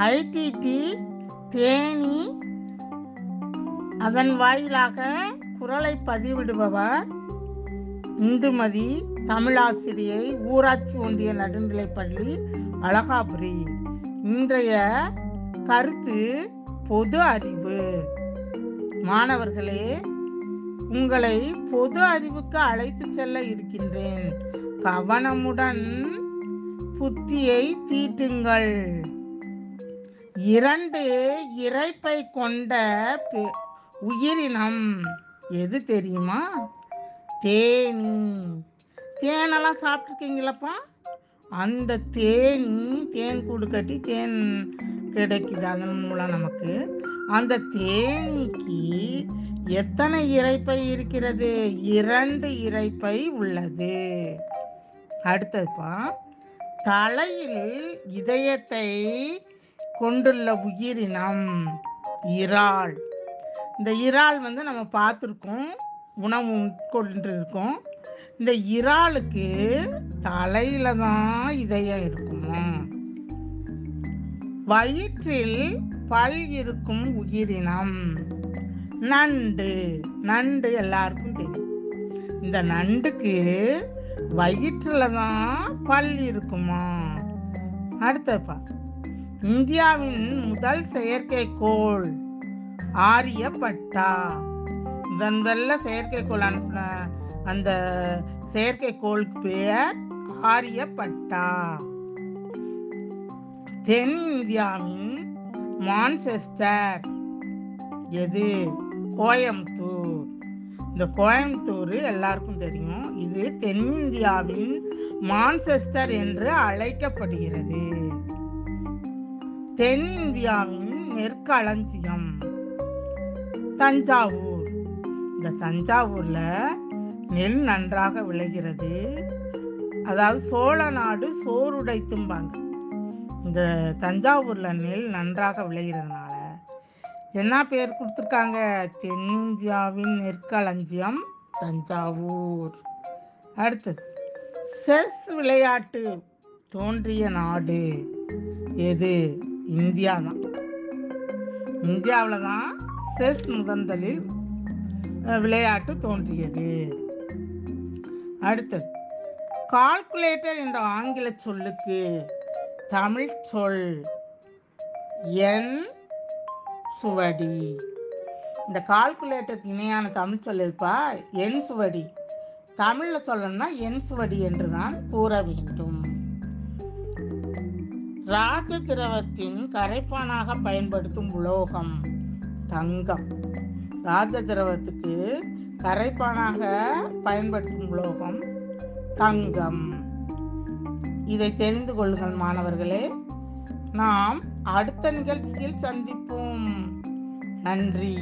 IDD Theni அதன் வாயிலாக குரலை பதிவிடுபவர் இந்துமதி தமிழாசிரியை ஊராட்சி ஒன்றிய நடுநிலைப்பள்ளி அழகாபுரி. இன்றைய கருத்து பொது அறிவு. மாணவர்களே உங்களை பொது அறிவுக்கு அழைத்து செல்ல இருக்கின்றேன். கவனமுடன் புத்தியை தீட்டுங்கள். இரண்டு இறைப்பை கொண்ட பெ- உயிரினம் எது தெரியுமா? தேனி. தேனெல்லாம் சாப்பிட்ருக்கீங்களப்பா அந்த தேனி தேன் கூடு கட்டி தேன் கிடைக்குது அதன் மூலம் நமக்கு. அந்த தேனீக்கு எத்தனை இரைப்பை இருக்கிறது? இரண்டு இறைப்பை உள்ளது. அடுத்ததுப்பா தலையில் இதயத்தை கொண்டுள்ள உயிரினம் இறால். இந்த இறால் வந்து நம்ம பார்த்துருக்கோம் உணவு உட்கொண்டிருக்கோம். இந்த இறாலுக்கு தலையில தான் இதயம் இருக்குமா? வயிற்றில் பல் இருக்கும் உயிரினம் நண்டு. நண்டு எல்லாருக்கும் தெரியும். இந்த நண்டுக்கு வயிற்றுல தான் பல் இருக்குமா? அடுத்தப்பா இந்தியாவின் முதல் செயற்கைக்கோள் ஆரியப்பட்டா. முதன் முதல்ல செயற்கைக்கோள் அனுப்பின அந்த செயற்கைக்கோளுக்கு பெயர் ஆரியப்பட்டா. தென்னிந்தியாவின் மான்செஸ்டர் எது? கோயம்புத்தூர். இந்த கோயம்புத்தூர் எல்லாருக்கும் தெரியும். இது தென்னிந்தியாவின் மான்செஸ்டர் என்று அழைக்கப்படுகிறது. தென்னிந்தியாவின் நெற்களஞ்சியம். தஞ்சாவூர். இந்த தஞ்சாவூர்ல நெல் நன்றாக விளைகிறது. அதாவது சோழ நாடு சோறுடைத்தும்பாங்க இந்த தஞ்சாவூர்ல நெல் நன்றாக விளைகிறதுனால என்ன பேர் கொடுத்துருக்காங்க? தென்னிந்தியாவின் நெற்களஞ்சியம் தஞ்சாவூர். அடுத்தது செஸ் விளையாட்டு தோன்றிய நாடு எது? இந்தியா தான் இந்தியாவில் தான் செஸ் முதன்தலில் விளையாட்டு தோன்றியது. அடுத்தது கால்குலேட்டர் என்ற ஆங்கில சொல்லுக்கு தமிழ் சொல் என் சுவடி. இந்த கால்குலேட்டருக்கு இணையான தமிழ் சொல் இருப்பா என் சுவடி. தமிழில் சொல்லணும்னா என் சுவடி என்று தான் கூற வேண்டும். ராஜ திரவத்தின் கரைப்பானாக பயன்படுத்தும் உலோகம் தங்கம். ராஜ திரவத்துக்கு கரைப்பானாக பயன்படுத்தும் உலோகம் தங்கம். இதை தெரிந்து கொள்ளுங்கள் மாணவர்களே. நாம் அடுத்த நிகழ்ச்சியில் சந்திப்போம். நன்றி.